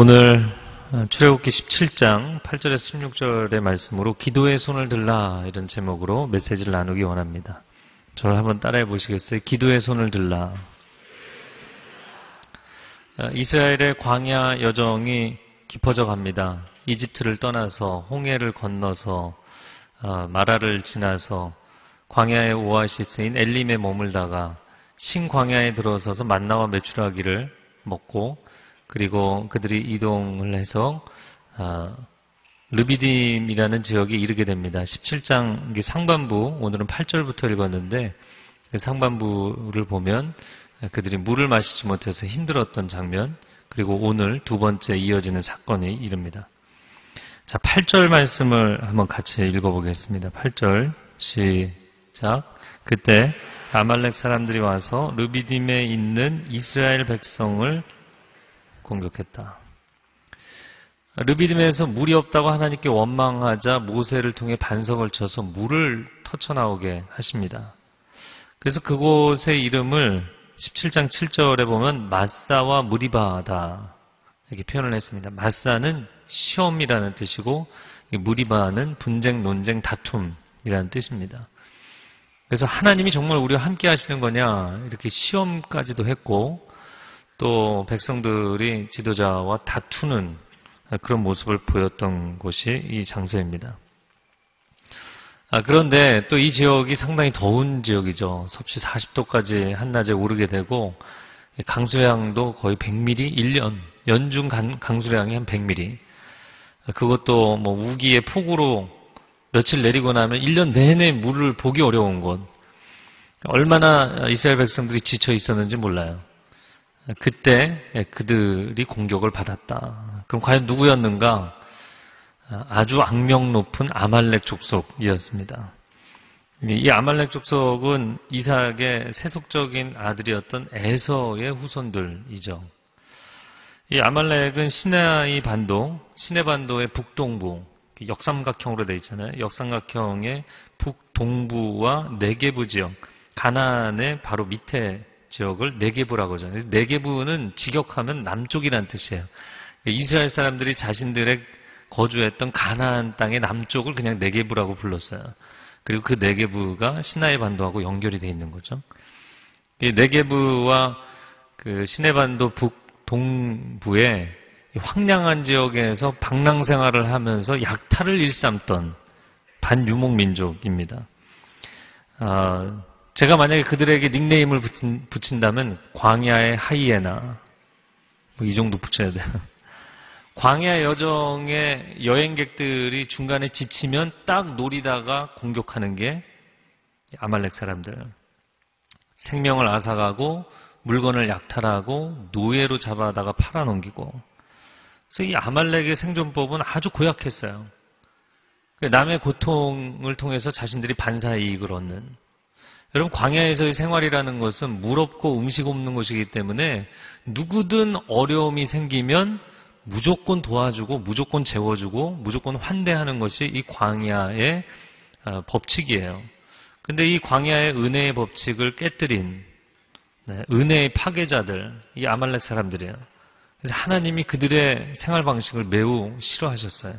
오늘 출애굽기 17장 8절에서 16절의 말씀으로 기도의 손을 들라 이런 제목으로 메시지를 나누기 원합니다. 저를 한번 따라해 보시겠어요? 기도의 손을 들라. 이스라엘의 광야 여정이 깊어져 갑니다. 이집트를 떠나서 홍해를 건너서 어, 마라를 지나서 광야의 오아시스인 엘림에 머물다가 신광야에 들어서서 만나와 메추라기를 먹고 그리고 그들이 이동을 해서 아, 르비딤이라는 지역에 이르게 됩니다. 17장 상반부 오늘은 8절부터 읽었는데 그 상반부를 보면 그들이 물을 마시지 못해서 힘들었던 장면 그리고 오늘 두 번째 이어지는 사건이 이릅니다. 자, 8절 말씀을 한번 같이 읽어보겠습니다. 8절 시작. 그때 아말렉 사람들이 와서 르비딤에 있는 이스라엘 백성을 공격했다. 르비딤에서 물이 없다고 하나님께 원망하자 모세를 통해 반석을 쳐서 물을 터쳐나오게 하십니다. 그래서 그곳의 이름을 17장 7절에 보면 마사와 무리바다 이렇게 표현을 했습니다. 마사는 시험이라는 뜻이고 무리바는 분쟁, 논쟁, 다툼이라는 뜻입니다. 그래서 하나님이 정말 우리와 함께 하시는 거냐 이렇게 시험까지도 했고 또 백성들이 지도자와 다투는 그런 모습을 보였던 곳이 이 장소입니다. 아, 그런데 또 이 지역이 상당히 더운 지역이죠. 섭씨 40도까지 한낮에 오르게 되고 강수량도 거의 100mm 1년 연중 강수량이 한 100mm. 그것도 뭐 우기의 폭우로 며칠 내리고 나면 1년 내내 물을 보기 어려운 곳. 얼마나 이스라엘 백성들이 지쳐 있었는지 몰라요. 그때 그들이 공격을 받았다. 그럼 과연 누구였는가? 아주 악명 높은 아말렉 족속이었습니다. 이 아말렉 족속은 이삭의 세속적인 아들이었던 에서의 후손들이죠. 이 아말렉은 시나이 반도, 시내 반도의 북동부, 역삼각형으로 되어 있잖아요. 역삼각형의 북동부와 네게부 지역, 가나안의 바로 밑에 지역을 네게부라고 하죠. 네게부는 직역하면 남쪽이란 뜻이에요. 이스라엘 사람들이 자신들의 거주했던 가나안 땅의 남쪽을 그냥 네게부라고 불렀어요. 그리고 그 네게부가 시나이 반도하고 연결이 되어 있는 거죠. 이 네게부와 그 시내 반도 북동부에 황량한 지역에서 방랑 생활을 하면서 약탈을 일삼던 반유목 민족입니다. 아, 제가 만약에 그들에게 닉네임을 붙인, 다면 광야의 하이에나 뭐 이 정도 붙여야 돼요. 광야 여정의 여행객들이 중간에 지치면 딱 노리다가 공격하는 게 아말렉 사람들. 생명을 앗아가고 물건을 약탈하고 노예로 잡아다가 팔아넘기고. 그래서 이 아말렉의 생존법은 아주 고약했어요. 남의 고통을 통해서 자신들이 반사 이익을 얻는. 여러분 광야에서의 생활이라는 것은 물 없고 음식 없는 것이기 때문에 누구든 어려움이 생기면 무조건 도와주고 무조건 재워주고 무조건 환대하는 것이 이 광야의 어, 법칙이에요. 근데 이 광야의 은혜의 법칙을 깨뜨린 네, 은혜의 파괴자들 이 아말렉 사람들이에요. 그래서 하나님이 그들의 생활 방식을 매우 싫어하셨어요.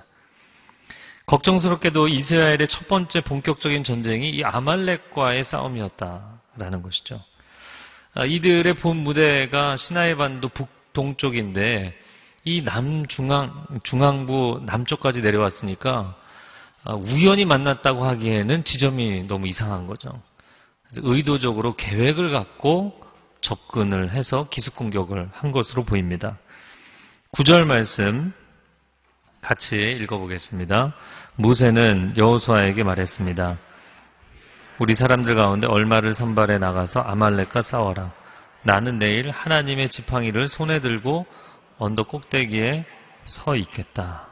걱정스럽게도 이스라엘의 첫 번째 본격적인 전쟁이 이 아말렉과의 싸움이었다라는 것이죠. 아, 이들의 본 무대가 시나이 반도 북동쪽인데 이 남중앙 중앙부 남쪽까지 내려왔으니까 아, 우연히 만났다고 하기에는 지점이 너무 이상한 거죠. 의도적으로 계획을 갖고 접근을 해서 기습 공격을 한 것으로 보입니다. 구절 말씀 같이 읽어보겠습니다. 모세는 여호수아에게 말했습니다. 우리 사람들 가운데 얼마를 선발해 나가서 아말렉과 싸워라. 나는 내일 하나님의 지팡이를 손에 들고 언덕 꼭대기에 서 있겠다.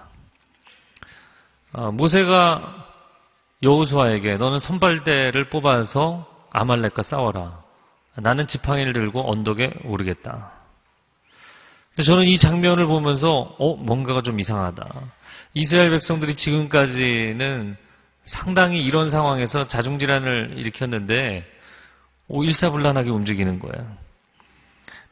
어, 모세가 여호수아에게 너는 선발대를 뽑아서 아말렉과 싸워라. 나는 지팡이를 들고 언덕에 오르겠다. 저는 이 장면을 보면서 어 뭔가가 좀 이상하다. 이스라엘 백성들이 지금까지는 상당히 이런 상황에서 자중질환을 일으켰는데 오 일사불란하게 움직이는 거야.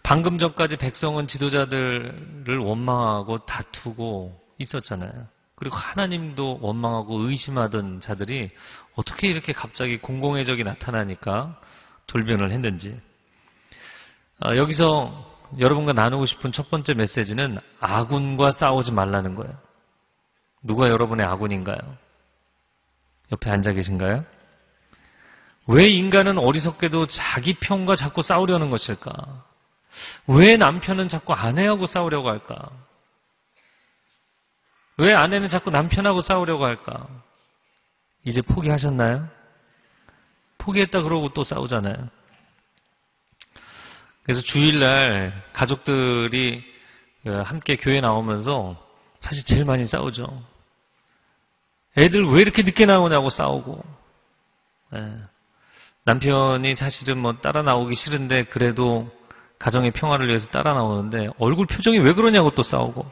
방금 전까지 백성은 지도자들을 원망하고 다투고 있었잖아요. 그리고 하나님도 원망하고 의심하던 자들이 어떻게 이렇게 갑자기 공공의 적이 나타나니까 돌변을 했는지. 아, 여기서 여러분과 나누고 싶은 첫 번째 메시지는 아군과 싸우지 말라는 거예요. 누가 여러분의 아군인가요? 옆에 앉아 계신가요? 왜 인간은 어리석게도 자기 편과 자꾸 싸우려는 것일까? 왜 남편은 자꾸 아내하고 싸우려고 할까? 왜 아내는 자꾸 남편하고 싸우려고 할까? 이제 포기하셨나요? 포기했다 그러고 또 싸우잖아요. 그래서 주일날 가족들이 함께 교회 나오면서 사실 제일 많이 싸우죠. 애들 왜 이렇게 늦게 나오냐고 싸우고. 예. 남편이 사실은 뭐 따라 나오기 싫은데 그래도 가정의 평화를 위해서 따라 나오는데 얼굴 표정이 왜 그러냐고 또 싸우고.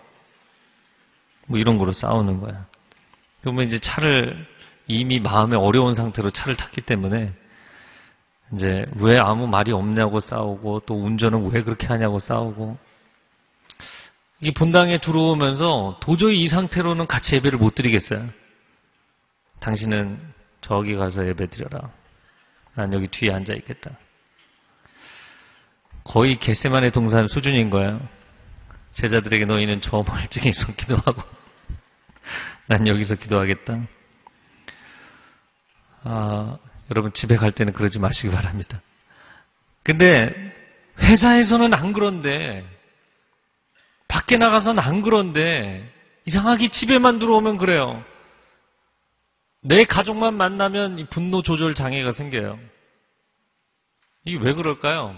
뭐 이런 거로 싸우는 거야. 그러면 이제 차를 이미 마음에 어려운 상태로 차를 탔기 때문에 이제 왜 아무 말이 없냐고 싸우고 또 운전은 왜 그렇게 하냐고 싸우고 이게 본당에 들어오면서 도저히 이 상태로는 같이 예배를 못 드리겠어요. 당신은 저기 가서 예배 드려라. 난 여기 뒤에 앉아 있겠다. 거의 겟세만의 동산 수준인 거예요. 제자들에게 너희는 저 멀쩡히서 기도하고 난 여기서 기도하겠다. 아, 여러분 집에 갈 때는 그러지 마시기 바랍니다. 근데 회사에서는 안 그런데 밖에 나가서는 안 그런데 이상하게 집에만 들어오면 그래요. 내 가족만 만나면 분노 조절 장애가 생겨요. 이게 왜 그럴까요?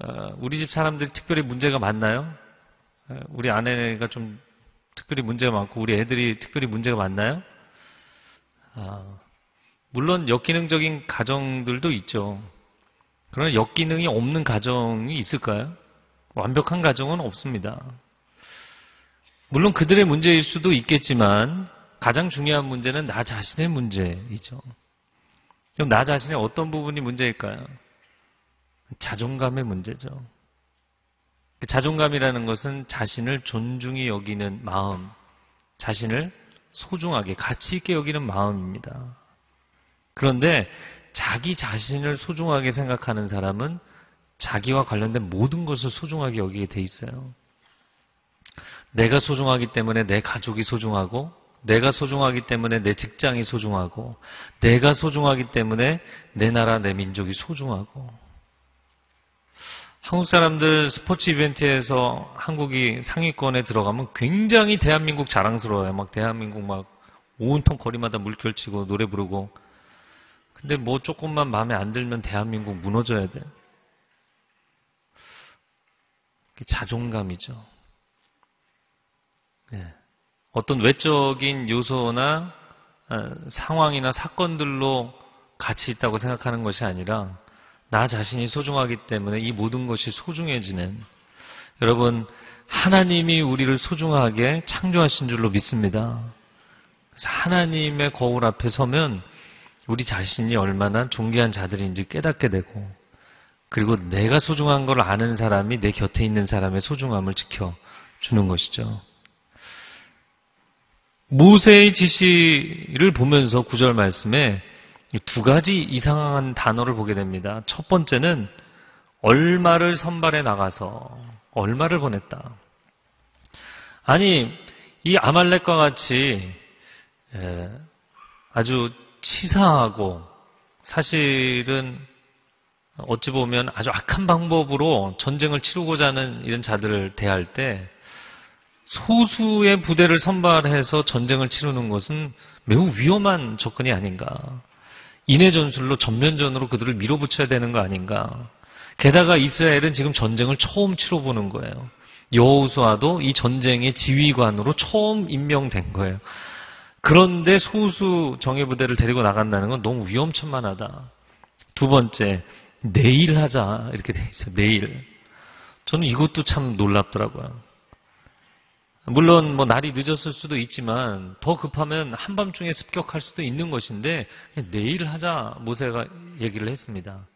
어, 우리 집 사람들이 특별히 문제가 많나요? 어, 우리 아내가 좀 특별히 문제가 많고 우리 애들이 특별히 문제가 많나요? 아, 물론 역기능적인 가정들도 있죠. 그러나 역기능이 없는 가정이 있을까요? 완벽한 가정은 없습니다. 물론 그들의 문제일 수도 있겠지만 가장 중요한 문제는 나 자신의 문제이죠. 그럼 나 자신의 어떤 부분이 문제일까요? 자존감의 문제죠. 자존감이라는 것은 자신을 존중히 여기는 마음, 자신을 소중하게, 가치 있게 여기는 마음입니다. 그런데 자기 자신을 소중하게 생각하는 사람은 자기와 관련된 모든 것을 소중하게 여기게 돼 있어요. 내가 소중하기 때문에 내 가족이 소중하고, 내가 소중하기 때문에 내 직장이 소중하고, 내가 소중하기 때문에 내 나라, 내 민족이 소중하고. 한국 사람들 스포츠 이벤트에서 한국이 상위권에 들어가면 굉장히 대한민국 자랑스러워요. 막 대한민국 막 온통 거리마다 물결치고 노래 부르고. 근데 뭐 조금만 마음에 안 들면 대한민국 무너져야 돼. 자존감이죠. 네. 어떤 외적인 요소나 어, 상황이나 사건들로 가치 있다고 생각하는 것이 아니라 나 자신이 소중하기 때문에 이 모든 것이 소중해지는 여러분 하나님이 우리를 소중하게 창조하신 줄로 믿습니다. 그래서 하나님의 거울 앞에 서면 우리 자신이 얼마나 존귀한 자들인지 깨닫게 되고 그리고 내가 소중한 걸 아는 사람이 내 곁에 있는 사람의 소중함을 지켜주는 것이죠. 모세의 지시를 보면서 구절 말씀에 두 가지 이상한 단어를 보게 됩니다. 첫 번째는 얼마를 선발해 나가서 얼마를 보냈다. 아니 이 아말렉과 같이 아주 치사하고 사실은 어찌 보면 아주 악한 방법으로 전쟁을 치르고자 하는 이런 자들을 대할 때 소수의 부대를 선발해서 전쟁을 치르는 것은 매우 위험한 접근이 아닌가. 인해 전술로 전면전으로 그들을 밀어붙여야 되는 거 아닌가. 게다가 이스라엘은 지금 전쟁을 처음 치러보는 거예요. 여호수아도 이 전쟁의 지휘관으로 처음 임명된 거예요. 그런데 소수 정예부대를 데리고 나간다는 건 너무 위험천만하다. 두 번째, 내일 하자. 이렇게 돼 있어요. 내일. 저는 이것도 참 놀랍더라고요. 물론 뭐 날이 늦었을 수도 있지만 더 급하면 한밤중에 습격할 수도 있는 것인데 내일 하자 모세가 얘기를 했습니다.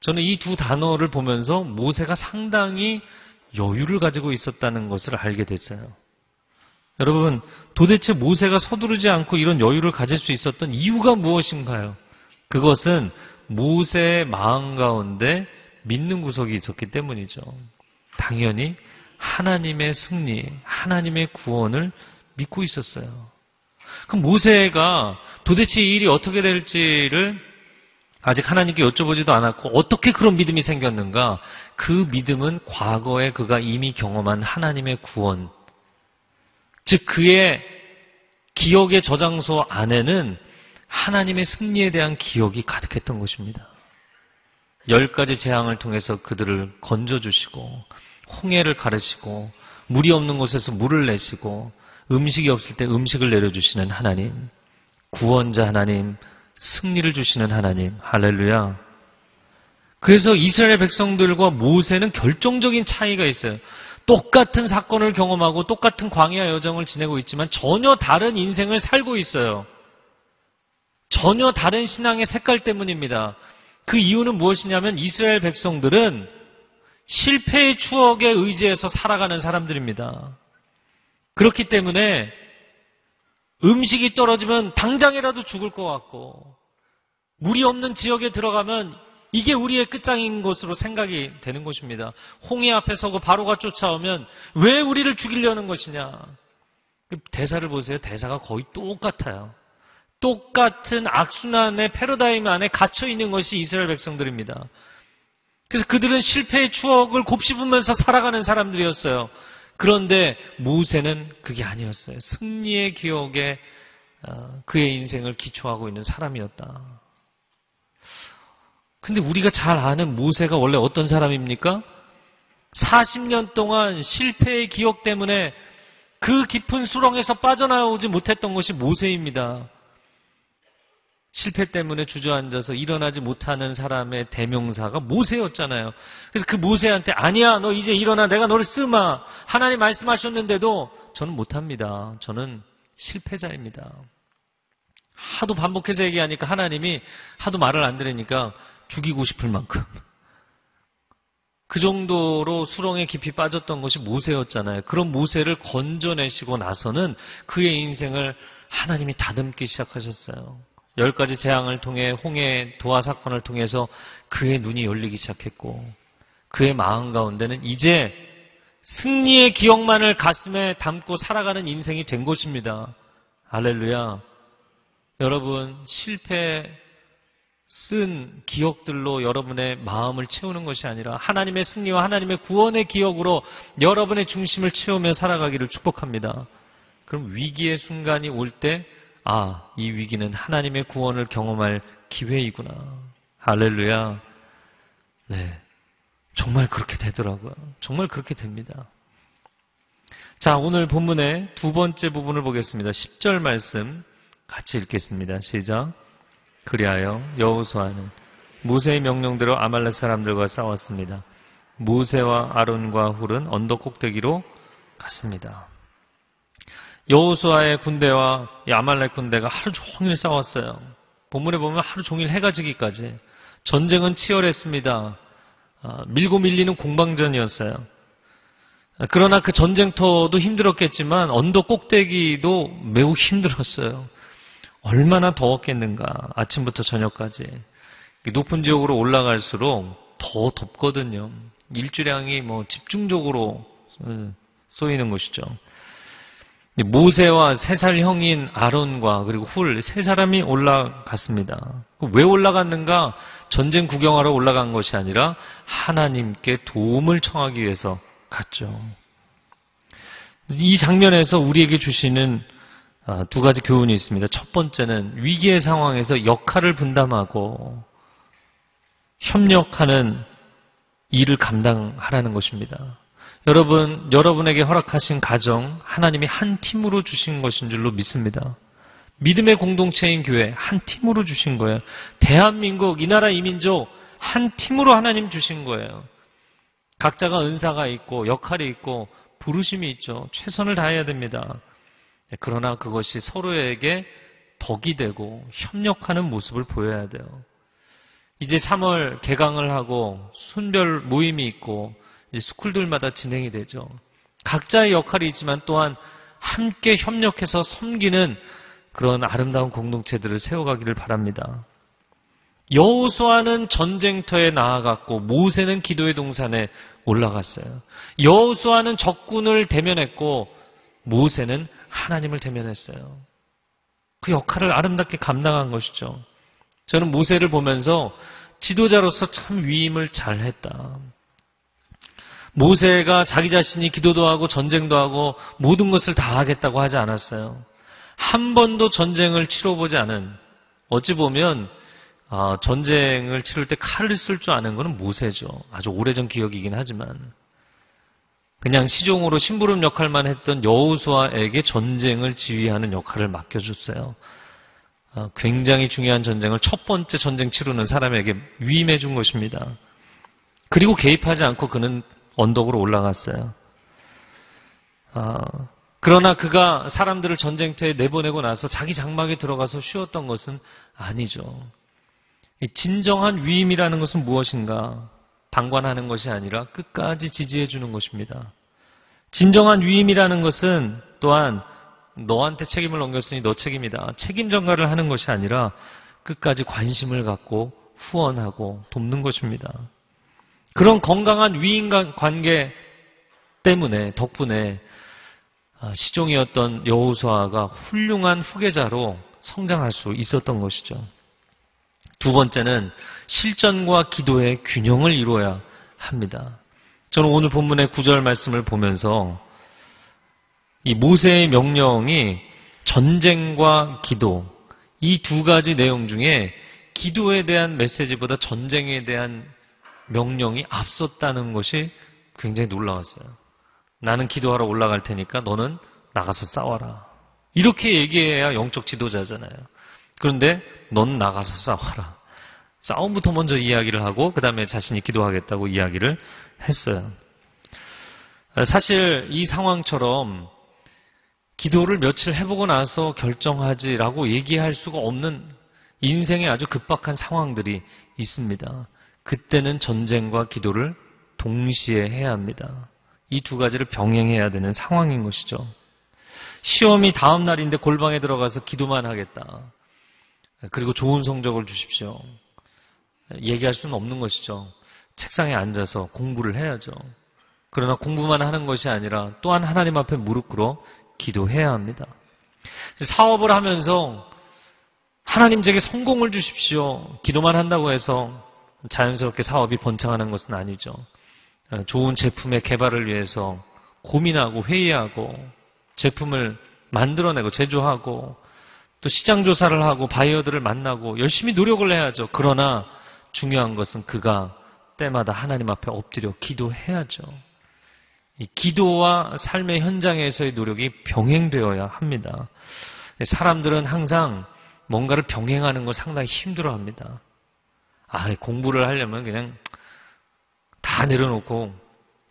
저는 이 두 단어를 보면서 모세가 상당히 여유를 가지고 있었다는 것을 알게 됐어요. 여러분, 도대체 모세가 서두르지 않고 이런 여유를 가질 수 있었던 이유가 무엇인가요? 그것은 모세의 마음 가운데 믿는 구석이 있었기 때문이죠. 당연히 하나님의 승리, 하나님의 구원을 믿고 있었어요. 그럼 모세가 도대체 이 일이 어떻게 될지를 아직 하나님께 여쭤보지도 않았고 어떻게 그런 믿음이 생겼는가? 그 믿음은 과거에 그가 이미 경험한 하나님의 구원, 즉 그의 기억의 저장소 안에는 하나님의 승리에 대한 기억이 가득했던 것입니다. 열 가지 재앙을 통해서 그들을 건져주시고 홍해를 가르시고 물이 없는 곳에서 물을 내시고 음식이 없을 때 음식을 내려주시는 하나님, 구원자 하나님, 승리를 주시는 하나님, 할렐루야. 그래서 이스라엘 백성들과 모세는 결정적인 차이가 있어요. 똑같은 사건을 경험하고 똑같은 광야 여정을 지내고 있지만 전혀 다른 인생을 살고 있어요. 전혀 다른 신앙의 색깔 때문입니다. 그 이유는 무엇이냐면 이스라엘 백성들은 실패의 추억에 의지해서 살아가는 사람들입니다. 그렇기 때문에 음식이 떨어지면 당장이라도 죽을 것 같고 물이 없는 지역에 들어가면 이게 우리의 끝장인 것으로 생각이 되는 것입니다. 홍해 앞에 서고 바로가 쫓아오면 왜 우리를 죽이려는 것이냐? 대사를 보세요. 대사가 거의 똑같아요. 똑같은 악순환의 패러다임 안에 갇혀 있는 것이 이스라엘 백성들입니다. 그래서 그들은 실패의 추억을 곱씹으면서 살아가는 사람들이었어요. 그런데 모세는 그게 아니었어요. 승리의 기억에 어, 그의 인생을 기초하고 있는 사람이었다. 근데 우리가 잘 아는 모세가 원래 어떤 사람입니까? 40년 동안 실패의 기억 때문에 그 깊은 수렁에서 빠져나오지 못했던 것이 모세입니다. 실패 때문에 주저앉아서 일어나지 못하는 사람의 대명사가 모세였잖아요. 그래서 그 모세한테 아니야 너 이제 일어나 내가 너를 쓰마 하나님 말씀하셨는데도 저는 못합니다. 저는 실패자입니다. 하도 반복해서 얘기하니까 하나님이 하도 말을 안 들으니까 죽이고 싶을 만큼 그 정도로 수렁에 깊이 빠졌던 것이 모세였잖아요. 그런 모세를 건져내시고 나서는 그의 인생을 하나님이 다듬기 시작하셨어요. 열 가지 재앙을 통해 홍해 도하 사건을 통해서 그의 눈이 열리기 시작했고 그의 마음 가운데는 이제 승리의 기억만을 가슴에 담고 살아가는 인생이 된 것입니다. 할렐루야. 여러분 실패 쓴 기억들로 여러분의 마음을 채우는 것이 아니라 하나님의 승리와 하나님의 구원의 기억으로 여러분의 중심을 채우며 살아가기를 축복합니다. 그럼 위기의 순간이 올 때 아, 이 위기는 하나님의 구원을 경험할 기회이구나. 할렐루야. 네. 정말 그렇게 되더라고요. 정말 그렇게 됩니다. 자, 오늘 본문의 두 번째 부분을 보겠습니다. 10절 말씀 같이 읽겠습니다. 시작. 그리하여 여호수아는 모세의 명령대로 아말렉 사람들과 싸웠습니다. 모세와 아론과 훌은 언덕 꼭대기로 갔습니다. 여호수아의 군대와 아말렉 군대가 하루 종일 싸웠어요. 본문에 보면 하루 종일 해가 지기까지 전쟁은 치열했습니다. 아, 밀고 밀리는 공방전이었어요. 그러나 그 전쟁터도 힘들었겠지만 언덕 꼭대기도 매우 힘들었어요. 얼마나 더웠겠는가 아침부터 저녁까지 높은 지역으로 올라갈수록 더 덥거든요. 일주량이 뭐 집중적으로 어, 쏘이는 것이죠. 모세와 세 살 형인 아론과 그리고 훌 세 사람이 올라갔습니다. 왜 올라갔는가? 전쟁 구경하러 올라간 것이 아니라 하나님께 도움을 청하기 위해서 갔죠. 이 장면에서 우리에게 주시는 아, 두 가지 교훈이 있습니다. 첫 번째는 위기의 상황에서 역할을 분담하고 협력하는 일을 감당하라는 것입니다. 여러분, 여러분에게 허락하신 가정, 하나님이 한 팀으로 주신 것인 줄로 믿습니다. 믿음의 공동체인 교회, 한 팀으로 주신 거예요. 대한민국, 이 나라 이민족, 한 팀으로 하나님 주신 거예요. 각자가 은사가 있고, 역할이 있고, 부르심이 있죠. 최선을 다해야 됩니다. 네, 그러나 그것이 서로에게 덕이 되고, 협력하는 모습을 보여야 돼요. 이제 3월 개강을 하고 순별 모임이 있고 이제 스쿨들마다 진행이 되죠. 각자의 역할이 있지만 또한 함께 협력해서 섬기는 그런 아름다운 공동체들을 세워가기를 바랍니다. 여호수아는 전쟁터에 나아갔고 모세는 기도의 동산에 올라갔어요. 여호수아는 적군을 대면했고 모세는 하나님을 대면했어요. 그 역할을 아름답게 감당한 것이죠. 저는 모세를 보면서 지도자로서 참 위임을 잘했다. 모세가 자기 자신이 기도도 하고 전쟁도 하고 모든 것을 다 하겠다고 하지 않았어요. 한 번도 전쟁을 치러보지 않은 어찌 보면 아, 전쟁을 치를 때 칼을 쓸 줄 아는 것은 모세죠. 아주 오래전 기억이긴 하지만 그냥 시종으로 심부름 역할만 했던 여우수아에게 전쟁을 지휘하는 역할을 맡겨줬어요. 아, 굉장히 중요한 전쟁을 첫 번째 전쟁 치르는 사람에게 위임해 준 것입니다. 그리고 개입하지 않고 그는 언덕으로 올라갔어요. 아, 그러나 그가 사람들을 전쟁터에 내보내고 나서 자기 장막에 들어가서 쉬었던 것은 아니죠. 진정한 위임이라는 것은 무엇인가? 방관하는 것이 아니라 끝까지 지지해 주는 것입니다. 진정한 위임이라는 것은 또한 너한테 책임을 넘겼으니 너 책임이다. 책임 전가를 하는 것이 아니라 끝까지 관심을 갖고 후원하고 돕는 것입니다. 그런 건강한 위임 관계 때문에 덕분에 아, 시종이었던 여호수아가 훌륭한 후계자로 성장할 수 있었던 것이죠. 두 번째는 실전과 기도의 균형을 이루어야 합니다. 저는 오늘 본문의 구절 말씀을 보면서 이 모세의 명령이 전쟁과 기도 이 두 가지 내용 중에 기도에 대한 메시지보다 전쟁에 대한 명령이 앞섰다는 것이 굉장히 놀라웠어요. 나는 기도하러 올라갈 테니까 너는 나가서 싸워라. 이렇게 얘기해야 영적 지도자잖아요. 그런데 넌 나가서 싸워라. 싸움부터 먼저 이야기를 하고 그 다음에 자신이 기도하겠다고 이야기를 했어요. 사실 이 상황처럼 기도를 며칠 해보고 나서 결정하지라고 얘기할 수가 없는 인생의 아주 급박한 상황들이 있습니다. 그때는 전쟁과 기도를 동시에 해야 합니다. 이 두 가지를 병행해야 되는 상황인 것이죠. 시험이 다음 날인데 골방에 들어가서 기도만 하겠다. 그리고 좋은 성적을 주십시오. 얘기할 수는 없는 것이죠. 책상에 앉아서 공부를 해야죠. 그러나 공부만 하는 것이 아니라 또한 하나님 앞에 무릎 꿇어 기도해야 합니다. 사업을 하면서 하나님 제게 성공을 주십시오. 기도만 한다고 해서 자연스럽게 사업이 번창하는 것은 아니죠. 좋은 제품의 개발을 위해서 고민하고 회의하고 제품을 만들어내고 제조하고 또 시장 조사를 하고 바이어들을 만나고 열심히 노력을 해야죠. 그러나 중요한 것은 그가 때마다 하나님 앞에 엎드려 기도해야죠. 기도와 삶의 현장에서의 노력이 병행되어야 합니다. 사람들은 항상 뭔가를 병행하는 걸 상당히 힘들어 합니다. 아, 공부를 하려면 그냥 다 내려놓고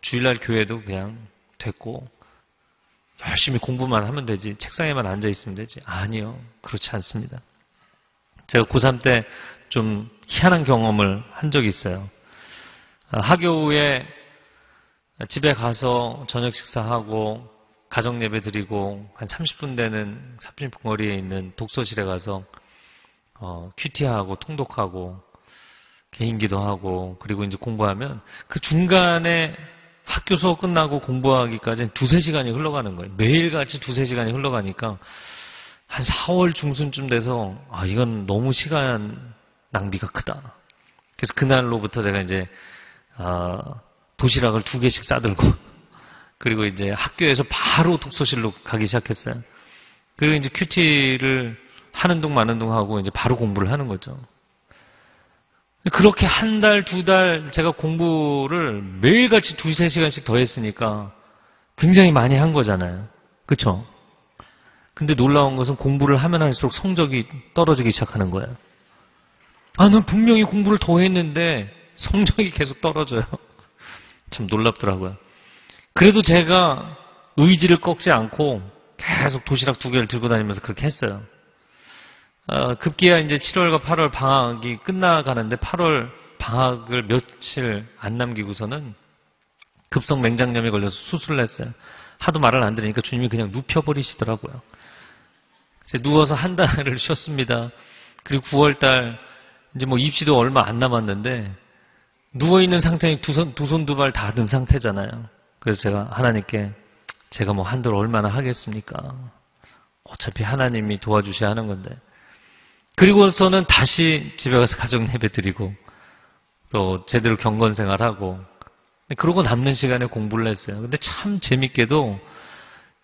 주일날 교회도 그냥 됐고 열심히 공부만 하면 되지 책상에만 앉아 있으면 되지 아니요 그렇지 않습니다. 제가 고3 때 좀 희한한 경험을 한 적이 있어요. 학교 후에 집에 가서 저녁 식사하고 가정 예배 드리고 한 30분 되는 30분 거리에 있는 독서실에 가서 어, 큐티하고 통독하고 개인기도 하고 그리고 이제 공부하면 그 중간에 학교 수업 끝나고 공부하기까지 두세 시간이 흘러가는 거예요. 매일같이 두세 시간이 흘러가니까 한 4월 중순쯤 돼서 아 이건 너무 시간 낭비가 크다. 그래서 그날로부터 제가 이제 아, 도시락을 두 개씩 싸들고 그리고 이제 학교에서 바로 독서실로 가기 시작했어요. 그리고 이제 큐티를 하는 동 마는 동 하고 이제 바로 공부를 하는 거죠. 그렇게 한 달, 두 달 제가 공부를 매일같이 두세 시간씩 더 했으니까 굉장히 많이 한 거잖아요. 그쵸? 근데 놀라운 것은 공부를 하면 할수록 성적이 떨어지기 시작하는 거예요. 아, 난 분명히 공부를 더 했는데 성적이 계속 떨어져요. 참 놀랍더라고요. 그래도 제가 의지를 꺾지 않고 계속 도시락 두 개를 들고 다니면서 그렇게 했어요. 어, 급기야 이제 7월과 8월 방학이 끝나가는데 8월 방학을 며칠 안 남기고서는 급성 맹장염에 걸려서 수술을 했어요. 하도 말을 안 들으니까 주님이 그냥 눕혀버리시더라고요. 누워서 한 달을 쉬었습니다. 그리고 9월달 이제 뭐 입시도 얼마 안 남았는데 누워있는 상태에 두 손, 두 손 두 발 다 든 상태잖아요. 그래서 제가 하나님께 제가 뭐 한들 얼마나 하겠습니까? 어차피 하나님이 도와주셔야 하는 건데. 그리고서는 다시 집에 가서 가정 예배 드리고 또 제대로 경건 생활하고 그러고 남는 시간에 공부를 했어요. 근데 참 재밌게도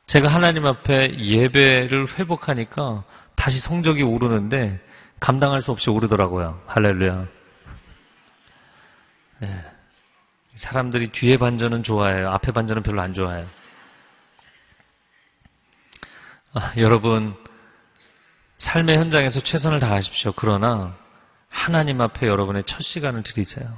제가 하나님 앞에 예배를 회복하니까 다시 성적이 오르는데 감당할 수 없이 오르더라고요. 할렐루야. 네. 사람들이 뒤에 반전은 좋아해요. 앞에 반전은 별로 안 좋아해요. 아, 여러분, 삶의 현장에서 최선을 다하십시오. 그러나 하나님 앞에 여러분의 첫 시간을 드리세요.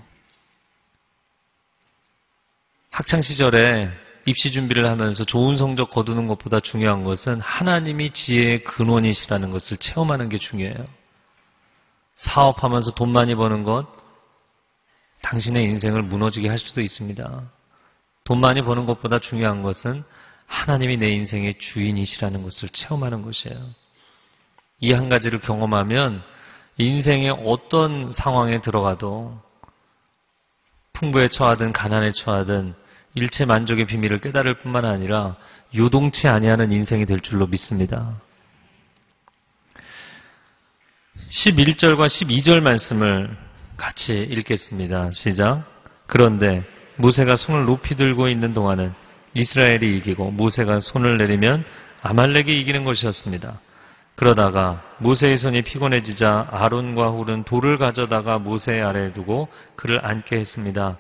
학창 시절에 입시 준비를 하면서 좋은 성적 거두는 것보다 중요한 것은 하나님이 지혜의 근원이시라는 것을 체험하는 게 중요해요. 사업하면서 돈 많이 버는 것, 당신의 인생을 무너지게 할 수도 있습니다. 돈 많이 버는 것보다 중요한 것은 하나님이 내 인생의 주인이시라는 것을 체험하는 것이에요. 이 한 가지를 경험하면 인생의 어떤 상황에 들어가도 풍부에 처하든 가난에 처하든 일체 만족의 비밀을 깨달을 뿐만 아니라 요동치 아니하는 인생이 될 줄로 믿습니다. 11절과 12절 말씀을 같이 읽겠습니다. 시작. 그런데 모세가 손을 높이 들고 있는 동안은 이스라엘이 이기고 모세가 손을 내리면 아말렉이 이기는 것이었습니다. 그러다가 모세의 손이 피곤해지자 아론과 훌은 돌을 가져다가 모세 아래에 두고 그를 앉게 했습니다.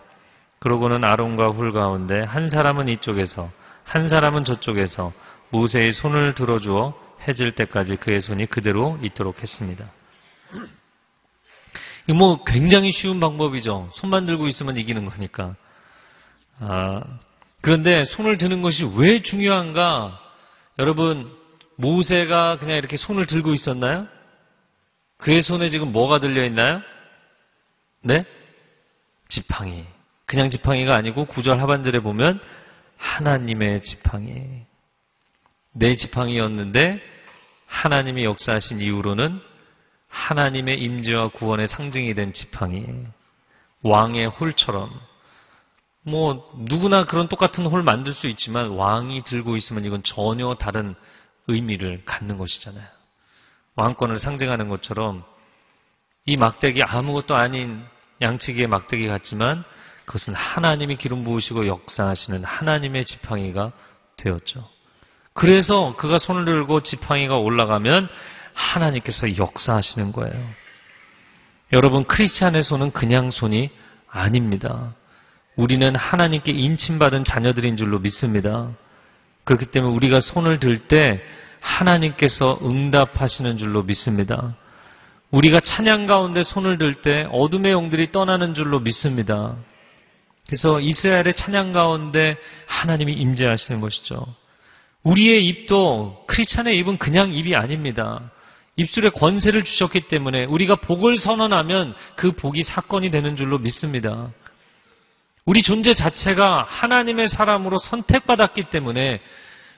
그러고는 아론과 훌 가운데 한 사람은 이쪽에서 한 사람은 저쪽에서 모세의 손을 들어주어 해질 때까지 그의 손이 그대로 있도록 했습니다. 이뭐 굉장히 쉬운 방법이죠. 손만 들고 있으면 이기는 거니까. 아, 그런데 손을 드는 것이 왜 중요한가? 여러분 모세가 그냥 이렇게 손을 들고 있었나요? 그의 손에 지금 뭐가 들려 있나요? 네? 지팡이. 그냥 지팡이가 아니고 구절 하반절에 보면 하나님의 지팡이. 내 지팡이였는데 하나님이 역사하신 이후로는 하나님의 임재와 구원의 상징이 된 지팡이. 왕의 홀처럼. 뭐 누구나 그런 똑같은 홀 만들 수 있지만 왕이 들고 있으면 이건 전혀 다른 의미를 갖는 것이잖아요. 왕권을 상징하는 것처럼 이 막대기 아무것도 아닌 양치기의 막대기 같지만 그것은 하나님이 기름 부으시고 역사하시는 하나님의 지팡이가 되었죠. 그래서 그가 손을 들고 지팡이가 올라가면 하나님께서 역사하시는 거예요. 여러분 크리스찬의 손은 그냥 손이 아닙니다. 우리는 하나님께 인침받은 자녀들인 줄로 믿습니다. 그렇기 때문에 우리가 손을 들 때 하나님께서 응답하시는 줄로 믿습니다. 우리가 찬양 가운데 손을 들 때 어둠의 영들이 떠나는 줄로 믿습니다. 그래서 이스라엘의 찬양 가운데 하나님이 임재하시는 것이죠. 우리의 입도 크리스찬의 입은 그냥 입이 아닙니다. 입술에 권세를 주셨기 때문에 우리가 복을 선언하면 그 복이 사건이 되는 줄로 믿습니다. 우리 존재 자체가 하나님의 사람으로 선택받았기 때문에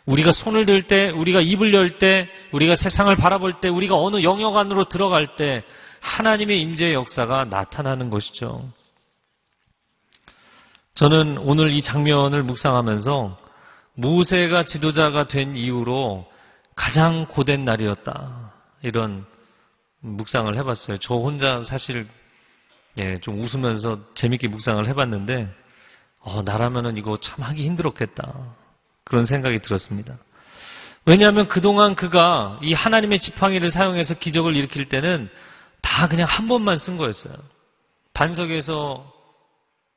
우리가 손을 들 때, 우리가 입을 열 때, 우리가 세상을 바라볼 때, 우리가 어느 영역 안으로 들어갈 때 하나님의 임재의 역사가 나타나는 것이죠. 저는 오늘 이 장면을 묵상하면서 모세가 지도자가 된 이후로 가장 고된 날이었다. 이런 묵상을 해봤어요. 저 혼자 사실 예, 좀 웃으면서 재밌게 묵상을 해봤는데, 어, 나라면은 이거 참 하기 힘들었겠다. 그런 생각이 들었습니다. 왜냐하면 그동안 그가 이 하나님의 지팡이를 사용해서 기적을 일으킬 때는 다 그냥 한 번만 쓴 거였어요. 반석에서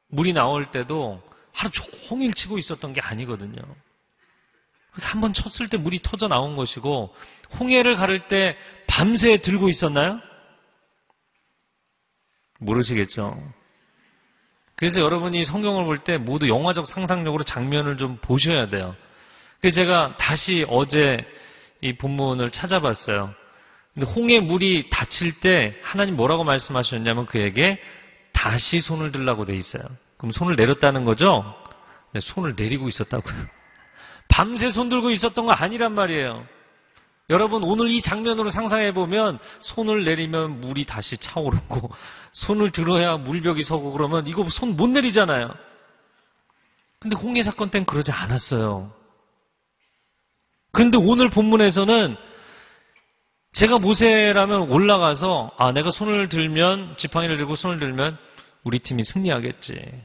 물이 나올 때도 하루 종일 치고 있었던 게 아니거든요. 한 번 쳤을 때 물이 터져 나온 것이고 홍해를 가를 때 밤새 들고 있었나요? 모르시겠죠? 그래서 여러분이 성경을 볼 때 모두 영화적 상상력으로 장면을 좀 보셔야 돼요. 그래서 제가 다시 어제 이 본문을 찾아봤어요. 근데 홍해 물이 닫힐 때 하나님 뭐라고 말씀하셨냐면 그에게 다시 손을 들라고 돼 있어요. 그럼 손을 내렸다는 거죠? 네, 손을 내리고 있었다고요. 밤새 손 들고 있었던 거 아니란 말이에요. 여러분 오늘 이 장면으로 상상해 보면 손을 내리면 물이 다시 차오르고 손을 들어야 물벽이 서고 그러면 이거 손 못 내리잖아요. 근데 홍해 사건 땐 그러지 않았어요. 그런데 오늘 본문에서는 제가 모세라면 올라가서 아 내가 손을 들면 지팡이를 들고 손을 들면 우리 팀이 승리하겠지.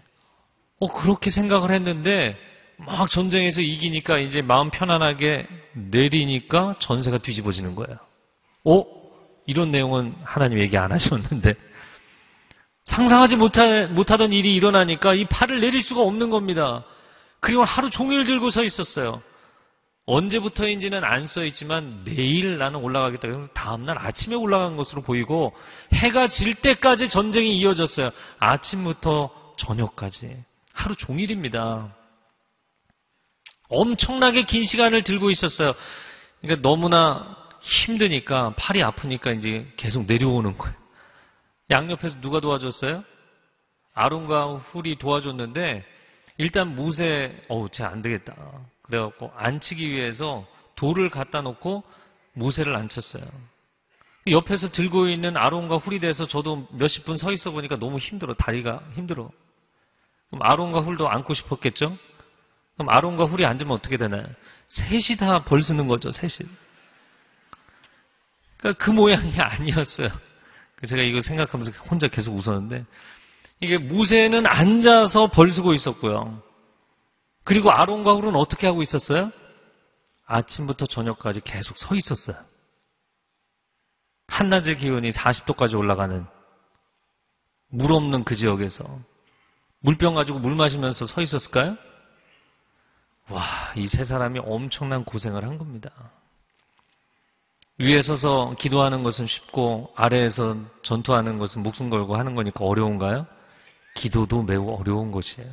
어 그렇게 생각을 했는데 막 전쟁에서 이기니까 이제 마음 편안하게 내리니까 전세가 뒤집어지는 거예요. 어? 이런 내용은 하나님 얘기 안 하셨는데 상상하지 못하, 못하던 일이 일어나니까 이 팔을 내릴 수가 없는 겁니다. 그리고 하루 종일 들고 서 있었어요. 언제부터인지는 안 써 있지만 내일 나는 올라가겠다. 그럼 다음날 아침에 올라간 것으로 보이고 해가 질 때까지 전쟁이 이어졌어요. 아침부터 저녁까지. 하루 종일입니다. 엄청나게 긴 시간을 들고 있었어요. 그러니까 너무나 힘드니까 팔이 아프니까 이제 계속 내려오는 거예요. 양옆에서 누가 도와줬어요? 아론과 훌이 도와줬는데 일단 모세 어우 쟤 안 되겠다. 그래갖고 앉히기 위해서 돌을 갖다 놓고 모세를 앉혔어요. 옆에서 들고 있는 아론과 훌이 돼서 저도 몇십 분 서 있어 보니까 너무 힘들어. 다리가 힘들어. 그럼 아론과 훌도 앉고 싶었겠죠? 그럼 아론과 훌이 앉으면 어떻게 되나요? 셋이 다 벌 쓰는 거죠, 셋이. 그러니까 그 모양이 아니었어요. 제가 이거 생각하면서 혼자 계속 웃었는데, 이게 모세는 앉아서 벌 쓰고 있었고요. 그리고 아론과 훌은 어떻게 하고 있었어요? 아침부터 저녁까지 계속 서 있었어요. 한낮의 기온이 40도까지 올라가는 물 없는 그 지역에서 물병 가지고 물 마시면서 서 있었을까요? 와, 이 세 사람이 엄청난 고생을 한 겁니다. 위에 서서 기도하는 것은 쉽고 아래에서 전투하는 것은 목숨 걸고 하는 거니까 어려운가요? 기도도 매우 어려운 것이에요.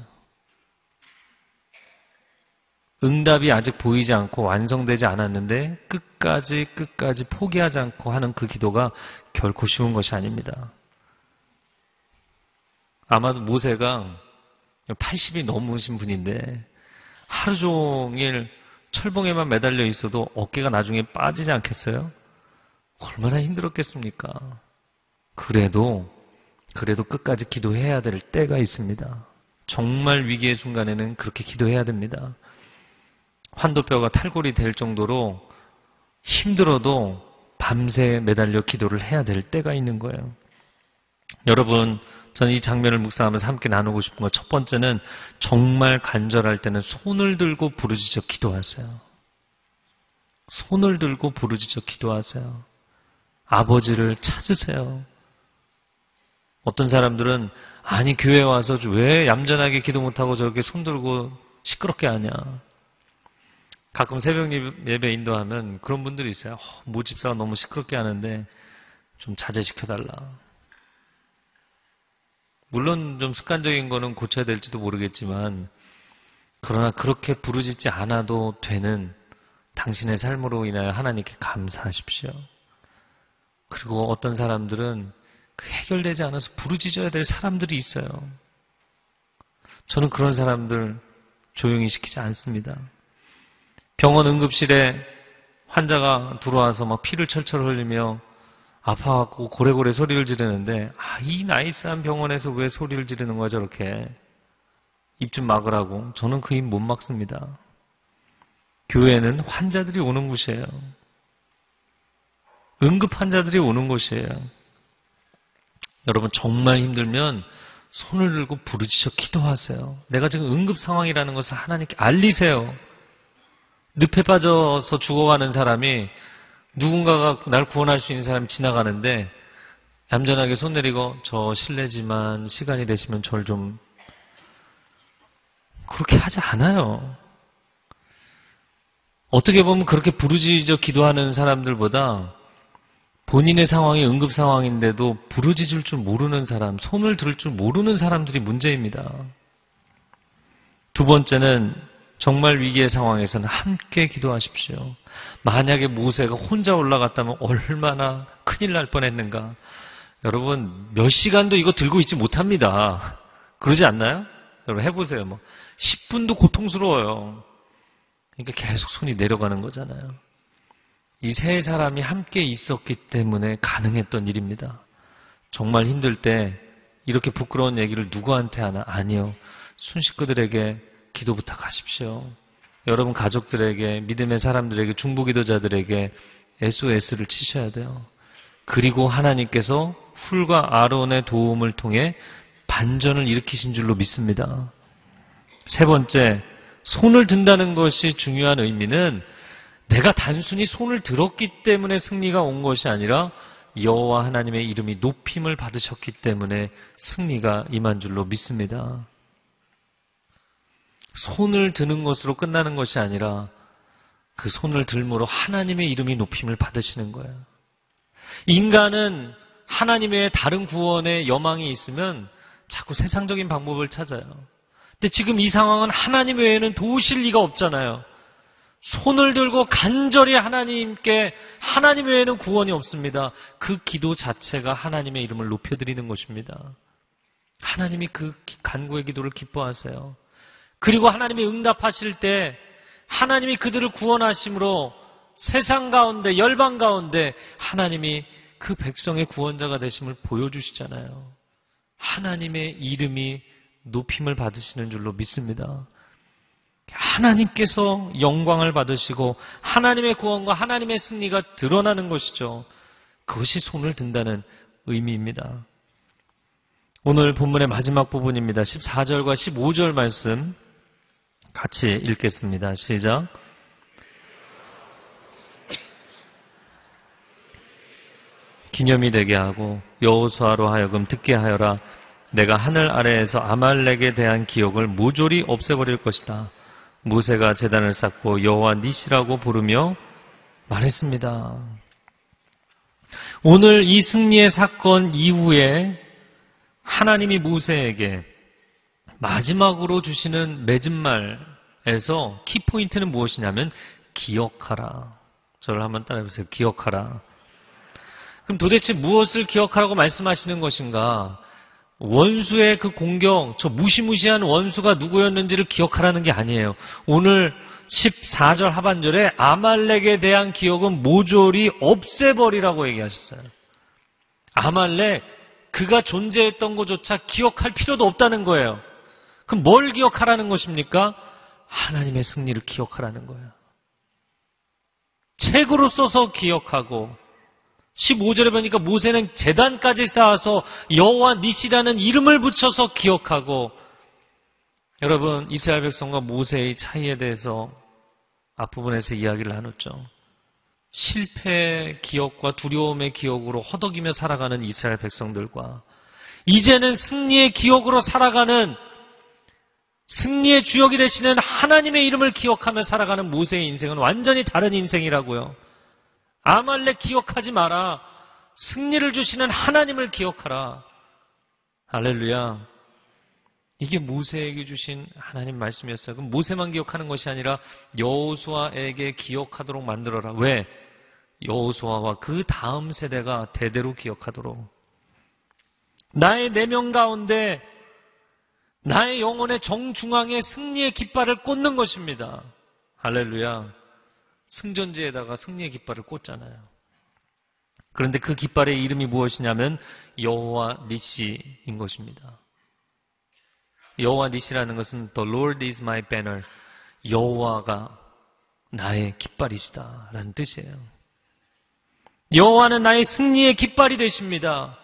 응답이 아직 보이지 않고 완성되지 않았는데 끝까지 끝까지 포기하지 않고 하는 그 기도가 결코 쉬운 것이 아닙니다. 아마도 모세가 80이 넘으신 분인데 하루 종일 철봉에만 매달려 있어도 어깨가 나중에 빠지지 않겠어요? 얼마나 힘들었겠습니까? 그래도, 그래도 끝까지 기도해야 될 때가 있습니다. 정말 위기의 순간에는 그렇게 기도해야 됩니다. 환도뼈가 탈골이 될 정도로 힘들어도 밤새 매달려 기도를 해야 될 때가 있는 거예요. 여러분, 저는 이 장면을 묵상하면서 함께 나누고 싶은 것 첫 번째는 정말 간절할 때는 손을 들고 부르짖어 기도하세요. 손을 들고 부르짖어 기도하세요. 아버지를 찾으세요. 어떤 사람들은 아니 교회 와서 왜 얌전하게 기도 못하고 저렇게 손 들고 시끄럽게 하냐. 가끔 새벽 예배 인도하면 그런 분들이 있어요. 어, 모 집사가 너무 시끄럽게 하는데 좀 자제시켜달라. 물론 좀 습관적인 거는 고쳐야 될지도 모르겠지만 그러나 그렇게 부르짖지 않아도 되는 당신의 삶으로 인하여 하나님께 감사하십시오. 그리고 어떤 사람들은 그 해결되지 않아서 부르짖어야 될 사람들이 있어요. 저는 그런 사람들 조용히 시키지 않습니다. 병원 응급실에 환자가 들어와서 막 피를 철철 흘리며 아파갖고 고래고래 소리를 지르는데 아, 이 나이스한 병원에서 왜 소리를 지르는 거야 저렇게 입 좀 막으라고 저는 그 입 못 막습니다. 교회는 환자들이 오는 곳이에요. 응급 환자들이 오는 곳이에요. 여러분 정말 힘들면 손을 들고 부르짖어 기도하세요. 내가 지금 응급 상황이라는 것을 하나님께 알리세요. 늪에 빠져서 죽어가는 사람이 누군가가 날 구원할 수 있는 사람이 지나가는데 얌전하게 손 내리고 저 실례지만 시간이 되시면 저를 좀 그렇게 하지 않아요. 어떻게 보면 그렇게 부르짖어 기도하는 사람들보다 본인의 상황이 응급 상황인데도 부르짖을 줄 모르는 사람, 손을 들 줄 모르는 사람들이 문제입니다. 두 번째는 정말 위기의 상황에서는 함께 기도하십시오. 만약에 모세가 혼자 올라갔다면 얼마나 큰일 날 뻔했는가. 여러분 몇 시간도 이거 들고 있지 못합니다. 그러지 않나요? 여러분 해보세요. 뭐 10분도 고통스러워요. 그러니까 계속 손이 내려가는 거잖아요. 이 세 사람이 함께 있었기 때문에 가능했던 일입니다. 정말 힘들 때 이렇게 부끄러운 얘기를 누구한테 하나? 아니요. 순식그들에게 기도 부탁하십시오. 여러분 가족들에게, 믿음의 사람들에게, 중보 기도자들에게 SOS를 치셔야 돼요. 그리고 하나님께서 훌과 아론의 도움을 통해 반전을 일으키신 줄로 믿습니다. 세 번째, 손을 든다는 것이 중요한 의미는 내가 단순히 손을 들었기 때문에 승리가 온 것이 아니라 여호와 하나님의 이름이 높임을 받으셨기 때문에 승리가 임한 줄로 믿습니다. 손을 드는 것으로 끝나는 것이 아니라 그 손을 들므로 하나님의 이름이 높임을 받으시는 거예요. 인간은 하나님의 다른 구원의 여망이 있으면 자꾸 세상적인 방법을 찾아요. 근데 지금 이 상황은 하나님 외에는 도우실 리가 없잖아요. 손을 들고 간절히 하나님께 하나님 외에는 구원이 없습니다. 그 기도 자체가 하나님의 이름을 높여드리는 것입니다. 하나님이 그 간구의 기도를 기뻐하세요. 그리고 하나님이 응답하실 때 하나님이 그들을 구원하심으로 세상 가운데 열방 가운데 하나님이 그 백성의 구원자가 되심을 보여주시잖아요. 하나님의 이름이 높임을 받으시는 줄로 믿습니다. 하나님께서 영광을 받으시고 하나님의 구원과 하나님의 승리가 드러나는 것이죠. 그것이 손을 든다는 의미입니다. 오늘 본문의 마지막 부분입니다. 14절과 15절 말씀 같이 읽겠습니다. 시작. 기념이 되게 하고 여호수아로 하여금 듣게 하여라. 내가 하늘 아래에서 아말렉에 대한 기억을 모조리 없애버릴 것이다. 모세가 재단을 쌓고 여호와 니시라고 부르며 말했습니다. 오늘 이 승리의 사건 이후에 하나님이 모세에게 마지막으로 주시는 맺은 말에서 키포인트는 무엇이냐면 기억하라. 저를 한번 따라해보세요. 기억하라. 그럼 도대체 무엇을 기억하라고 말씀하시는 것인가? 원수의 그 공격, 저 무시무시한 원수가 누구였는지를 기억하라는 게 아니에요. 오늘 14절 하반절에 아말렉에 대한 기억은 모조리 없애버리라고 얘기하셨어요. 아말렉, 그가 존재했던 것조차 기억할 필요도 없다는 거예요. 그럼 뭘 기억하라는 것입니까? 하나님의 승리를 기억하라는 거예요. 책으로 써서 기억하고 15절에 보니까 모세는 재단까지 쌓아서 여호와 니시라는 이름을 붙여서 기억하고 여러분 이스라엘 백성과 모세의 차이에 대해서 앞부분에서 이야기를 나눴죠. 실패의 기억과 두려움의 기억으로 허덕이며 살아가는 이스라엘 백성들과 이제는 승리의 기억으로 살아가는 승리의 주역이 되시는 하나님의 이름을 기억하며 살아가는 모세의 인생은 완전히 다른 인생이라고요. 아말렉 기억하지 마라. 승리를 주시는 하나님을 기억하라. 할렐루야. 이게 모세에게 주신 하나님 말씀이었어요. 그럼 모세만 기억하는 것이 아니라 여호수아에게 기억하도록 만들어라. 왜? 여호수아와 그 다음 세대가 대대로 기억하도록. 나의 내면 가운데 나의 영혼의 정중앙에 승리의 깃발을 꽂는 것입니다. 할렐루야. 승전지에다가 승리의 깃발을 꽂잖아요. 그런데 그 깃발의 이름이 무엇이냐면 여호와 니시인 것입니다. 여호와 니시라는 것은 The Lord is my banner. 여호와가 나의 깃발이시다라는 뜻이에요. 여호와는 나의 승리의 깃발이 되십니다.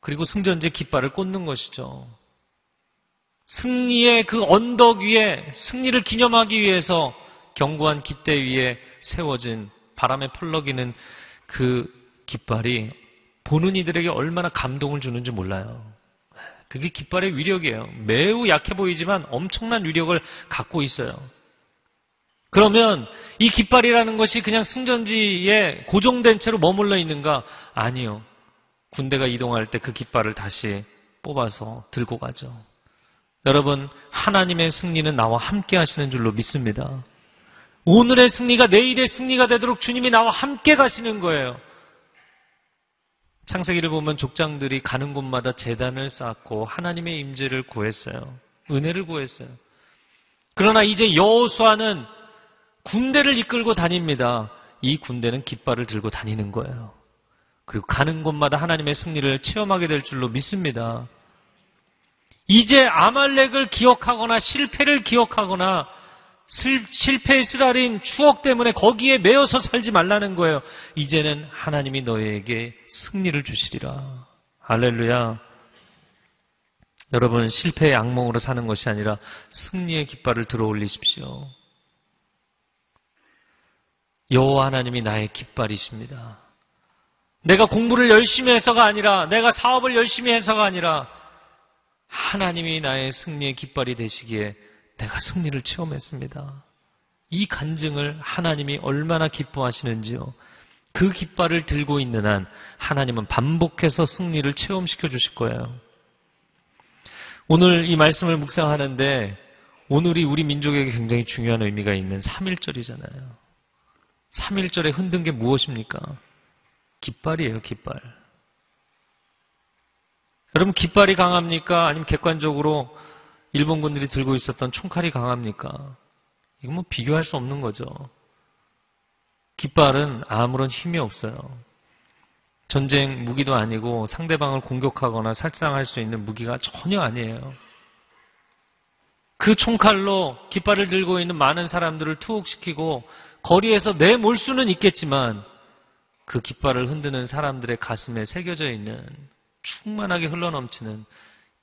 그리고 승전제 깃발을 꽂는 것이죠. 승리의 그 언덕 위에 승리를 기념하기 위해서 견고한 깃대 위에 세워진 바람에 펄럭이는 그 깃발이 보는 이들에게 얼마나 감동을 주는지 몰라요. 그게 깃발의 위력이에요. 매우 약해 보이지만 엄청난 위력을 갖고 있어요. 그러면 이 깃발이라는 것이 그냥 승전지에 고정된 채로 머물러 있는가? 아니요. 군대가 이동할 때 그 깃발을 다시 뽑아서 들고 가죠. 여러분, 하나님의 승리는 나와 함께 하시는 줄로 믿습니다. 오늘의 승리가 내일의 승리가 되도록 주님이 나와 함께 가시는 거예요. 창세기를 보면 족장들이 가는 곳마다 재단을 쌓고 하나님의 임재를 구했어요. 은혜를 구했어요. 그러나 이제 여호수아는 군대를 이끌고 다닙니다. 이 군대는 깃발을 들고 다니는 거예요. 그리고 가는 곳마다 하나님의 승리를 체험하게 될 줄로 믿습니다. 이제 아말렉을 기억하거나 실패를 기억하거나 실패의 쓰라린 추억 때문에 거기에 매여서 살지 말라는 거예요. 이제는 하나님이 너에게 승리를 주시리라. 할렐루야. 여러분 실패의 악몽으로 사는 것이 아니라 승리의 깃발을 들어 올리십시오. 여호와 하나님이 나의 깃발이십니다. 내가 공부를 열심히 해서가 아니라 내가 사업을 열심히 해서가 아니라 하나님이 나의 승리의 깃발이 되시기에 내가 승리를 체험했습니다. 이 간증을 하나님이 얼마나 기뻐하시는지요. 그 깃발을 들고 있는 한 하나님은 반복해서 승리를 체험시켜 주실 거예요. 오늘 이 말씀을 묵상하는데 오늘이 우리 민족에게 굉장히 중요한 의미가 있는 3일절이잖아요. 3일절에 흔든 게 무엇입니까? 깃발이에요, 깃발. 여러분, 깃발이 강합니까? 아니면 객관적으로 일본군들이 들고 있었던 총칼이 강합니까? 이건 뭐 비교할 수 없는 거죠. 깃발은 아무런 힘이 없어요. 전쟁 무기도 아니고 상대방을 공격하거나 살상할 수 있는 무기가 전혀 아니에요. 그 총칼로 깃발을 들고 있는 많은 사람들을 투옥시키고 거리에서 내몰 수는 있겠지만 그 깃발을 흔드는 사람들의 가슴에 새겨져 있는 충만하게 흘러넘치는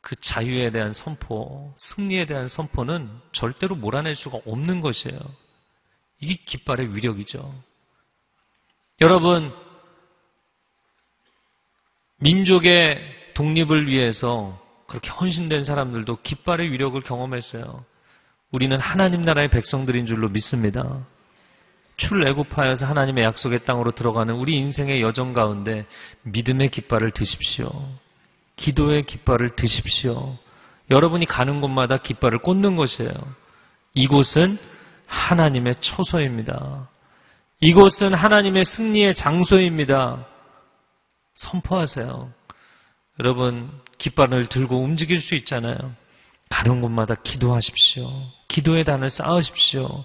그 자유에 대한 선포, 승리에 대한 선포는 절대로 몰아낼 수가 없는 것이에요. 이게 깃발의 위력이죠. 여러분, 민족의 독립을 위해서 그렇게 헌신된 사람들도 깃발의 위력을 경험했어요. 우리는 하나님 나라의 백성들인 줄로 믿습니다. 출애굽하여서 하나님의 약속의 땅으로 들어가는 우리 인생의 여정 가운데 믿음의 깃발을 드십시오. 기도의 깃발을 드십시오. 여러분이 가는 곳마다 깃발을 꽂는 것이에요. 이곳은 하나님의 초소입니다. 이곳은 하나님의 승리의 장소입니다. 선포하세요. 여러분, 깃발을 들고 움직일 수 있잖아요. 가는 곳마다 기도하십시오. 기도의 단을 쌓으십시오.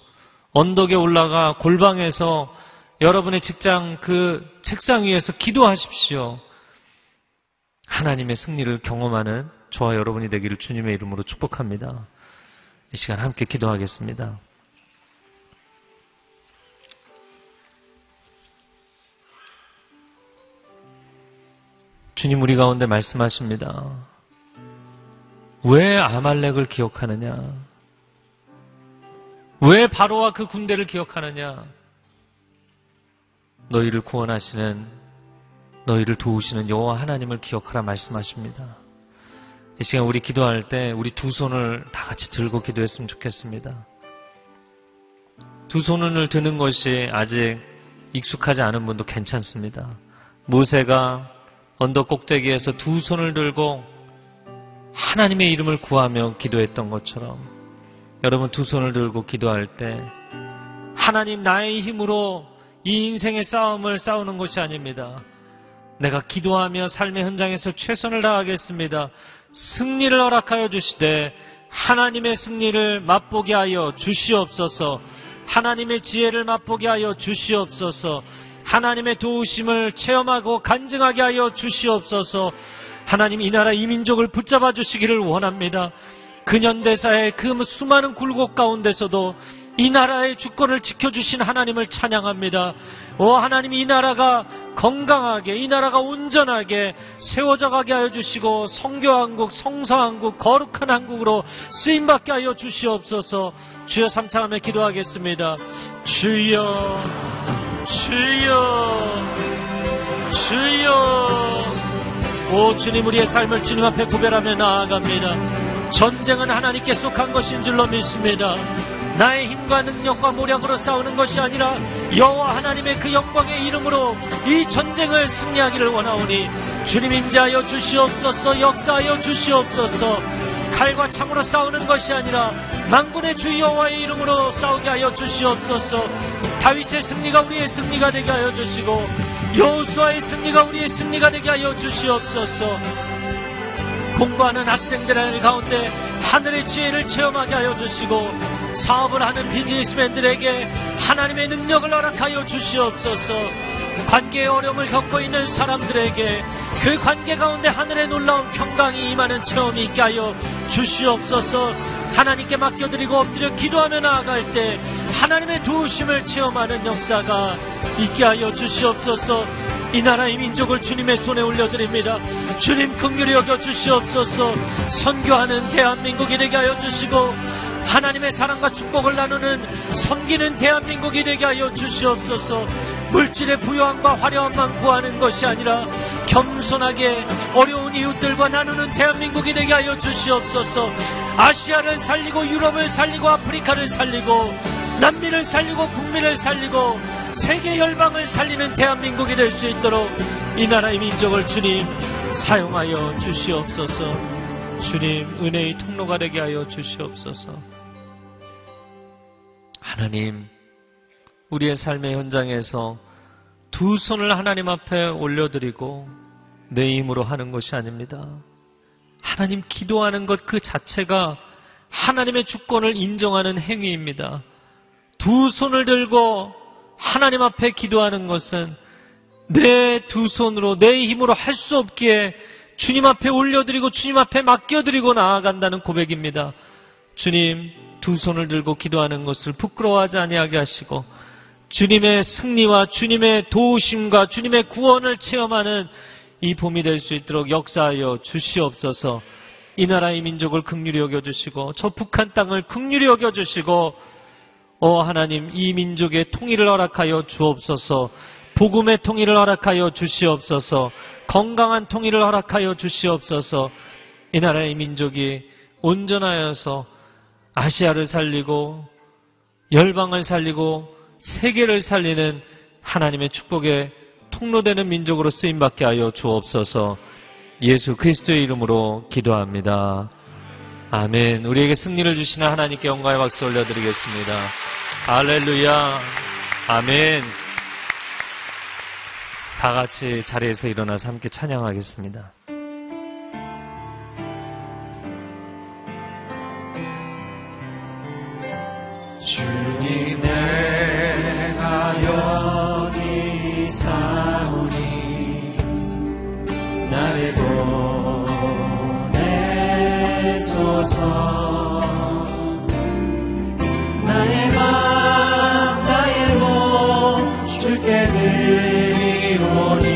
언덕에 올라가 골방에서 여러분의 직장 그 책상 위에서 기도하십시오. 하나님의 승리를 경험하는 저와 여러분이 되기를 주님의 이름으로 축복합니다. 이 시간 함께 기도하겠습니다. 주님 우리 가운데 말씀하십니다. 왜 아말렉을 기억하느냐? 왜 바로와 그 군대를 기억하느냐? 너희를 구원하시는 너희를 도우시는 여호와 하나님을 기억하라 말씀하십니다. 이 시간 우리 기도할 때 우리 두 손을 다 같이 들고 기도했으면 좋겠습니다. 두 손을 드는 것이 아직 익숙하지 않은 분도 괜찮습니다. 모세가 언덕 꼭대기에서 두 손을 들고 하나님의 이름을 구하며 기도했던 것처럼 여러분 두 손을 들고 기도할 때 하나님 나의 힘으로 이 인생의 싸움을 싸우는 것이 아닙니다. 내가 기도하며 삶의 현장에서 최선을 다하겠습니다. 승리를 허락하여 주시되 하나님의 승리를 맛보게 하여 주시옵소서. 하나님의 지혜를 맛보게 하여 주시옵소서. 하나님의 도우심을 체험하고 간증하게 하여 주시옵소서. 하나님 이 나라 이 민족을 붙잡아 주시기를 원합니다. 근현대사의 그 수많은 굴곡 가운데서도 이 나라의 주권을 지켜주신 하나님을 찬양합니다. 오 하나님 이 나라가 건강하게 이 나라가 온전하게 세워져 가게 하여 주시고 성교한국 성서한국 거룩한 한국으로 쓰임받게 하여 주시옵소서 주여 삼창하며 기도하겠습니다. 주여 주여 주여 오 주님 우리의 삶을 주님 앞에 구별하며 나아갑니다. 전쟁은 하나님께 속한 것인 줄로 믿습니다. 나의 힘과 능력과 모략으로 싸우는 것이 아니라 여호와 하나님의 그 영광의 이름으로 이 전쟁을 승리하기를 원하오니 주님 임재하여 주시옵소서 역사하여 주시옵소서 칼과 창으로 싸우는 것이 아니라 만군의 주 여호와의 이름으로 싸우게 하여 주시옵소서. 다윗의 승리가 우리의 승리가 되게 하여 주시고 여호수아의 승리가 우리의 승리가 되게 하여 주시옵소서. 공부하는 학생들 가운데 하늘의 지혜를 체험하게 하여 주시고 사업을 하는 비즈니스맨들에게 하나님의 능력을 허락하여 주시옵소서. 관계의 어려움을 겪고 있는 사람들에게 그 관계 가운데 하늘의 놀라운 평강이 임하는 체험이 있게 하여 주시옵소서. 하나님께 맡겨드리고 엎드려 기도하며 나아갈 때 하나님의 도우심을 체험하는 역사가 있게 하여 주시옵소서. 이 나라의 민족을 주님의 손에 올려드립니다. 주님 긍휼히 여겨 주시옵소서. 선교하는 대한민국이 되게 하여 주시고 하나님의 사랑과 축복을 나누는 섬기는 대한민국이 되게 하여 주시옵소서. 물질의 부유함과 화려함만 구하는 것이 아니라 겸손하게 어려운 이웃들과 나누는 대한민국이 되게 하여 주시옵소서. 아시아를 살리고 유럽을 살리고 아프리카를 살리고 난민을 살리고 국민을 살리고 세계 열방을 살리는 대한민국이 될 수 있도록 이 나라의 민족을 주님 사용하여 주시옵소서. 주님 은혜의 통로가 되게 하여 주시옵소서. 하나님 우리의 삶의 현장에서 두 손을 하나님 앞에 올려드리고 내 힘으로 하는 것이 아닙니다. 하나님 기도하는 것 그 자체가 하나님의 주권을 인정하는 행위입니다. 두 손을 들고 하나님 앞에 기도하는 것은 내 두 손으로 내 힘으로 할 수 없기에 주님 앞에 올려드리고 주님 앞에 맡겨드리고 나아간다는 고백입니다. 주님 두 손을 들고 기도하는 것을 부끄러워하지 아니하게 하시고 주님의 승리와 주님의 도우심과 주님의 구원을 체험하는 이 봄이 될 수 있도록 역사하여 주시옵소서. 이 나라의 민족을 극률히 여겨주시고 저 북한 땅을 극률히 여겨주시고 오 하나님 이 민족의 통일을 허락하여 주옵소서. 복음의 통일을 허락하여 주시옵소서. 건강한 통일을 허락하여 주시옵소서. 이 나라의 민족이 온전하여서 아시아를 살리고 열방을 살리고 세계를 살리는 하나님의 축복의 통로되는 민족으로 쓰임받게 하여 주옵소서 예수 그리스도의 이름으로 기도합니다. 아멘. 우리에게 승리를 주시는 하나님께 영광의 박수 올려드리겠습니다. 할렐루야. 아멘. 다 같이 자리에서 일어나서 함께 찬양하겠습니다. 주께 드리오니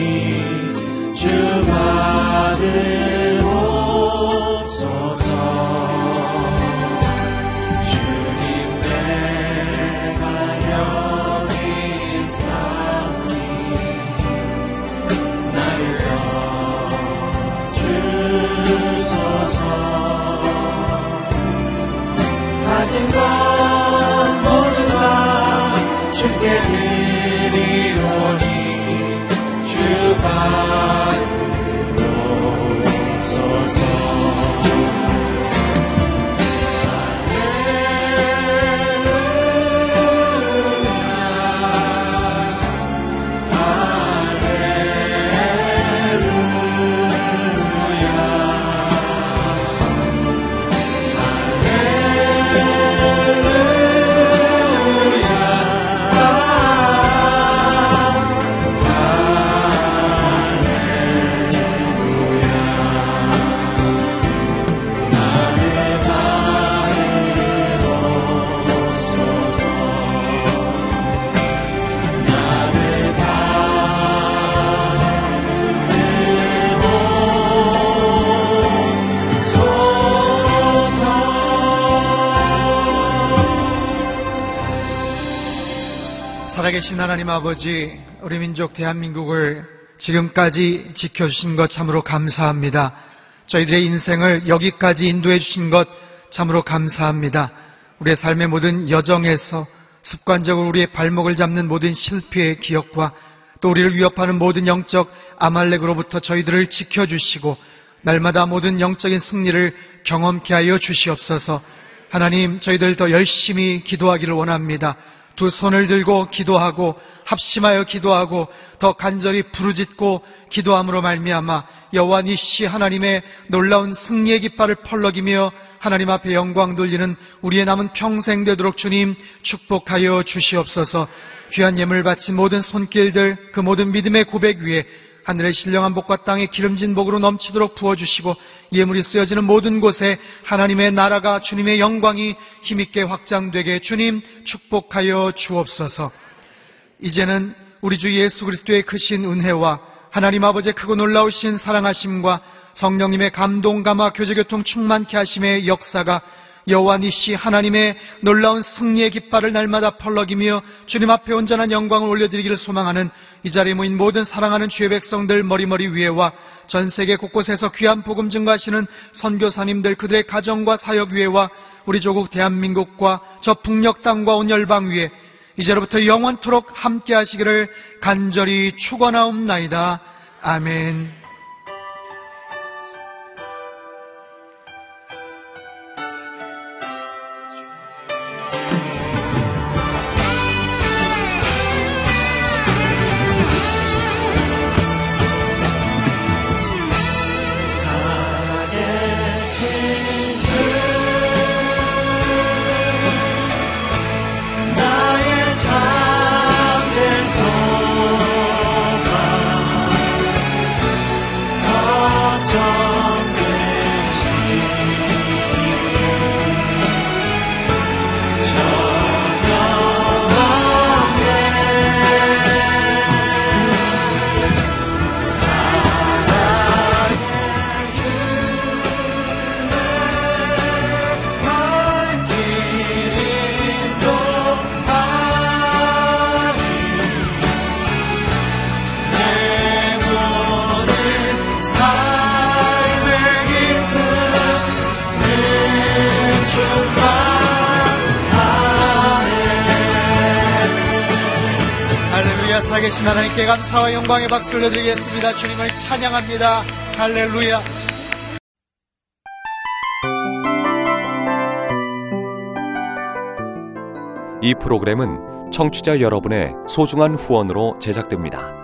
주 받으옵소서. 주님 내 가진 것 모두 다 주께 드리오니 주받 살아계신 하나님 아버지, 우리 민족 대한민국을 지금까지 지켜주신 것 참으로 감사합니다. 저희들의 인생을 여기까지 인도해 주신 것 참으로 감사합니다. 우리의 삶의 모든 여정에서 습관적으로 우리의 발목을 잡는 모든 실패의 기억과 또 우리를 위협하는 모든 영적 아말렉으로부터 저희들을 지켜주시고 날마다 모든 영적인 승리를 경험케 하여 주시옵소서. 하나님, 저희들 더 열심히 기도하기를 원합니다. 두 손을 들고 기도하고 합심하여 기도하고 더 간절히 부르짖고 기도함으로 말미암아 여호와 니시 하나님의 놀라운 승리의 깃발을 펄럭이며 하나님 앞에 영광 돌리는 우리의 남은 평생 되도록 주님 축복하여 주시옵소서. 귀한 예물 바친 모든 손길들 그 모든 믿음의 고백 위에 하늘의 신령한 복과 땅의 기름진 복으로 넘치도록 부어주시고 예물이 쓰여지는 모든 곳에 하나님의 나라가 주님의 영광이 힘있게 확장되게 주님 축복하여 주옵소서. 이제는 우리 주 예수 그리스도의 크신 은혜와 하나님 아버지의 크고 놀라우신 사랑하심과 성령님의 감동 감화 교제 교통 충만케 하심의 역사가 여호와 니시 하나님의 놀라운 승리의 깃발을 날마다 펄럭이며 주님 앞에 온전한 영광을 올려드리기를 소망하는 이 자리에 모인 모든 사랑하는 주의 백성들 머리머리 위에와 전 세계 곳곳에서 귀한 복음 증거하시는 선교사님들 그들의 가정과 사역 위에와 우리 조국 대한민국과 저 북녘 땅과 온 열방 위에 이제로부터 영원토록 함께 하시기를 간절히 축원하옵나이다. 아멘. 계신 하나님께 감사와 영광의 박수를 올려드리겠습니다. 주님을 찬양합니다. 할렐루야. 이 프로그램은 청취자 여러분의 소중한 후원으로 제작됩니다.